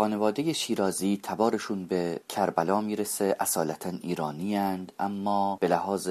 خانواده شیرازی تبارشون به کربلا می‌رسه اصالتا ایرانی هند اما به لحاظ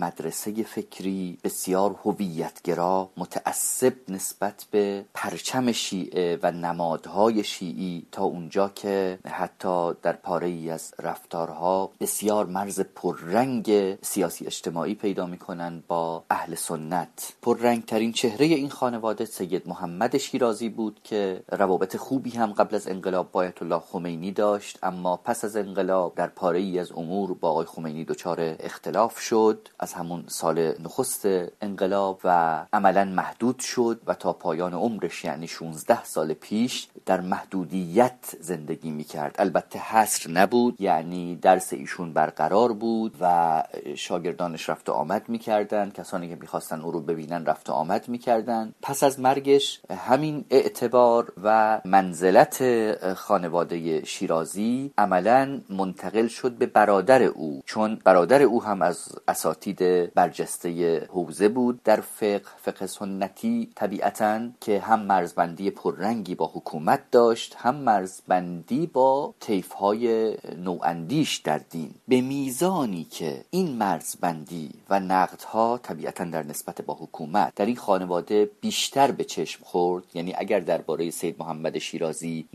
مدرسه فکری بسیار هویتگرا متعصب نسبت به پرچم شیعه و نمادهای شیعی تا اونجا که حتی در پاره ای از رفتارها بسیار مرز پررنگ سیاسی اجتماعی پیدا می‌کنن با اهل سنت. پررنگ ترین چهره این خانواده سید محمد شیرازی بود که روابط خوبی هم قبل از انقلاب با الله خمینی داشت اما پس از انقلاب در پاره ای از امور با آقای خمینی دچار اختلاف شد از همون سال نخست انقلاب و عملا محدود شد و تا پایان عمرش یعنی 16 سال پیش در محدودیت زندگی می‌کرد. البته حصر نبود یعنی درس ایشون برقرار بود و شاگردانش رفت و آمد می‌کردن کسانی که می‌خواستن او رو ببینن رفت و آمد می‌کردن. پس از مرگش همین اعتبار و منزلت خانواده شیرازی عملا منتقل شد به برادر او چون برادر او هم از اساتید برجسته حوزه بود. در فقه فقه سنتی طبیعتا که هم مرزبندی پررنگی با حکومت داشت هم مرزبندی با طیفهای نواندیش در دین. به میزانی که این مرزبندی و نقدها طبیعتا در نسبت با حکومت در این خانواده بیشتر به چشم خورد یعنی اگر درباره سید محمد شیرازی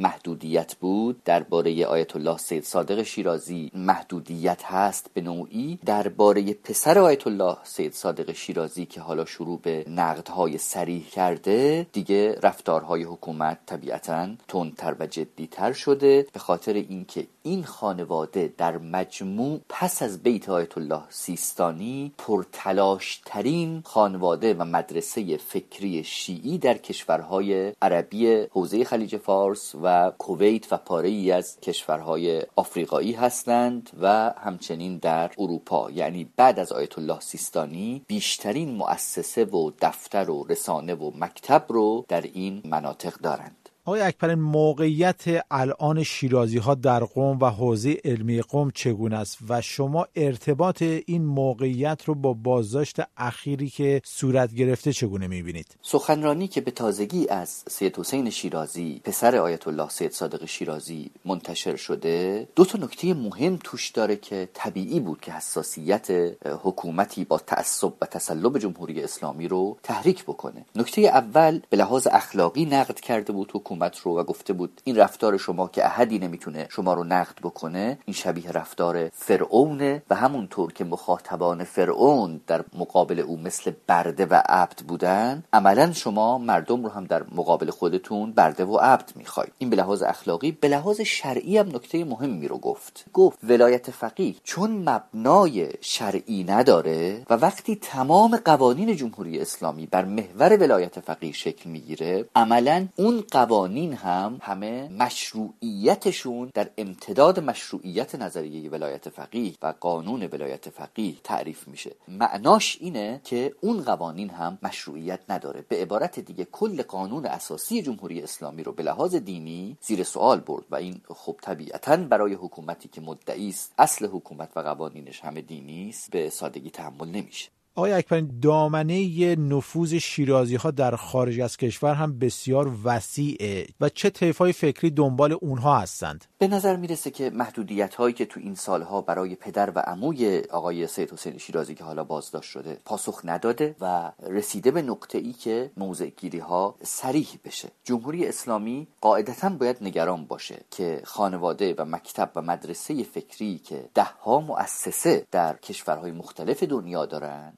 محدودیت بود. درباره آیت الله سید صادق شیرازی محدودیت هست به نوعی. درباره پسر آیت الله سید صادق شیرازی که حالا شروع به نقدهای سریح کرده دیگه رفتارهای حکومت طبیعتا تندتر و جدیتر شده. به خاطر اینکه این خانواده در مجموع پس از بیت آیت الله سیستانی پرتلاش ترین خانواده و مدرسه فکری شیعی در کشورهای عربی حوزه خلیج فارس و کویت و پاره ای از کشورهای آفریقایی هستند و همچنین در اروپا. یعنی بعد از آیت الله سیستانی بیشترین مؤسسه و دفتر و رسانه و مکتب رو در این مناطق دارند آقای اکبر موقعیت الان شیرازی ها در قوم و حوزه علمی قوم چگونه است و شما ارتباط این موقعیت رو با بازداشت اخیری که صورت گرفته چگونه می‌بینید؟ سخنرانی که به تازگی از سید حسین شیرازی پسر آیت الله سید صادق شیرازی منتشر شده دو تا نکته مهم توش داره که طبیعی بود که حساسیت حکومتی با تعصب و تسلب جمهوری اسلامی رو تحریک بکنه نکته اول به لحاظ اخلاقی نقد کرده بود حکومت حکومت رو و گفته بود این رفتار شما که احدی نمی‌تونه شما رو نقد بکنه این شبیه رفتار فرعونه و همونطور که مخاطبان فرعون در مقابل او مثل برده و عبد بودن عملا شما مردم رو هم در مقابل خودتون برده و عبد می‌خواید. این به لحاظ اخلاقی به لحاظ شرعی هم نکته مهمی رو گفت. گفت ولایت فقیه چون مبنای شرعی نداره و وقتی تمام قوانین جمهوری اسلامی بر محور ولایت فقیه شکل می‌گیره عملا اون قوانین قوانین هم همه مشروعیتشون در امتداد مشروعیت نظریه ولایت فقیه و قانون ولایت فقیه تعریف میشه. معناش اینه که اون قوانین هم مشروعیت نداره. به عبارت دیگه کل قانون اساسی جمهوری اسلامی رو به لحاظ دینی زیر سوال برد و این خب طبیعتا برای حکومتی که مدعی است اصل حکومت و قوانینش همه دینی است به سادگی تحمل نمیشه. آقای اکبرین دامنه نفوذ شیرازی ها در خارج از کشور هم بسیار وسیعه و چه های فکری دنبال اونها هستند؟ به نظر می‌رسه که محدودیت هایی که تو این سالها برای پدر و عموی آقای سید حسین شیرازی که حالا بازداشت شده پاسخ نداده و رسیده به نقطه ای که موضع گیری ها سریح بشه. جمهوری اسلامی قاعدتا باید نگران باشه که خانواده و مکتب و مدرسه فکری که دهها مؤسسه در کشورهای مختلف دنیا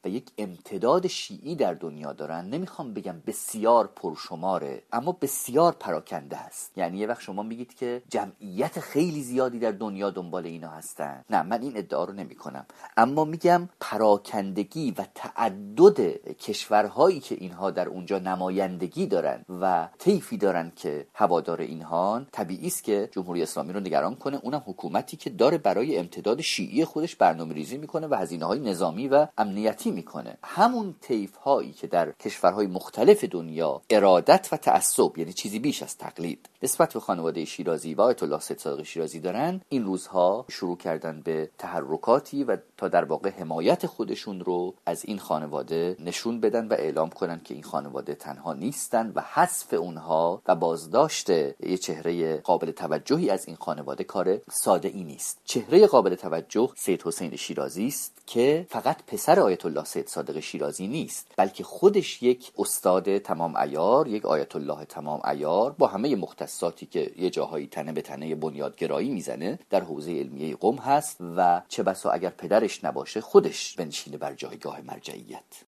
یک امتداد شیعی در دنیا دارن. نمی‌خوام بگم بسیار پرشماره اما بسیار پراکنده است. یعنی یه وقت شما میگید که جمعیت خیلی زیادی در دنیا دنبال اینا هستن. نه من این ادعا رو نمی کنم اما میگم پراکندگی و تعدد کشورهایی که اینها در اونجا نمایندگی دارن و طیفی دارن که هوادار اینها طبیعی است که جمهوری اسلامی رو نگران کنه. اونم حکومتی که داره برای امتداد شیعی خودش برنامه ریزی می‌کنه و هزینه های نظامی و امنیتی می‌کنه. همون طیف هایی که در کشورهای مختلف دنیا ارادت و تعصب یعنی چیزی بیش از تقلید نسبت به خانواده شیرازی و آیت الله سید صادق شیرازی دارن این روزها شروع کردن به تحرکاتی و تا در واقع حمایت خودشون رو از این خانواده نشون بدن و اعلام کنن که این خانواده تنها نیستن و حذف اونها و بازداشت یه چهره قابل توجهی از این خانواده کار ساده ای نیست. چهره قابل توجه سید حسین شیرازی است که فقط پسر آیت الله سید صادق شیرازی نیست بلکه خودش یک استاد تمام ایار یک آیت الله تمام ایار با همه مختصاتی که یه جاهایی تنه به تنه بنیادگرایی می‌زنه در حوزه علمیه قم هست و چه بسا اگر پدرش نباشه خودش بنشینه بر جایگاه مرجعیت.